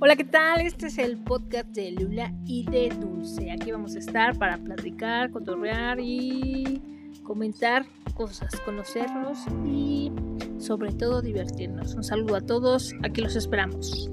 Hola, ¿qué tal? Este es el podcast de Lula y de Dulce. Aquí vamos a estar para platicar, cotorrear y comentar cosas, conocernos y sobre todo divertirnos. Un saludo a todos, aquí los esperamos.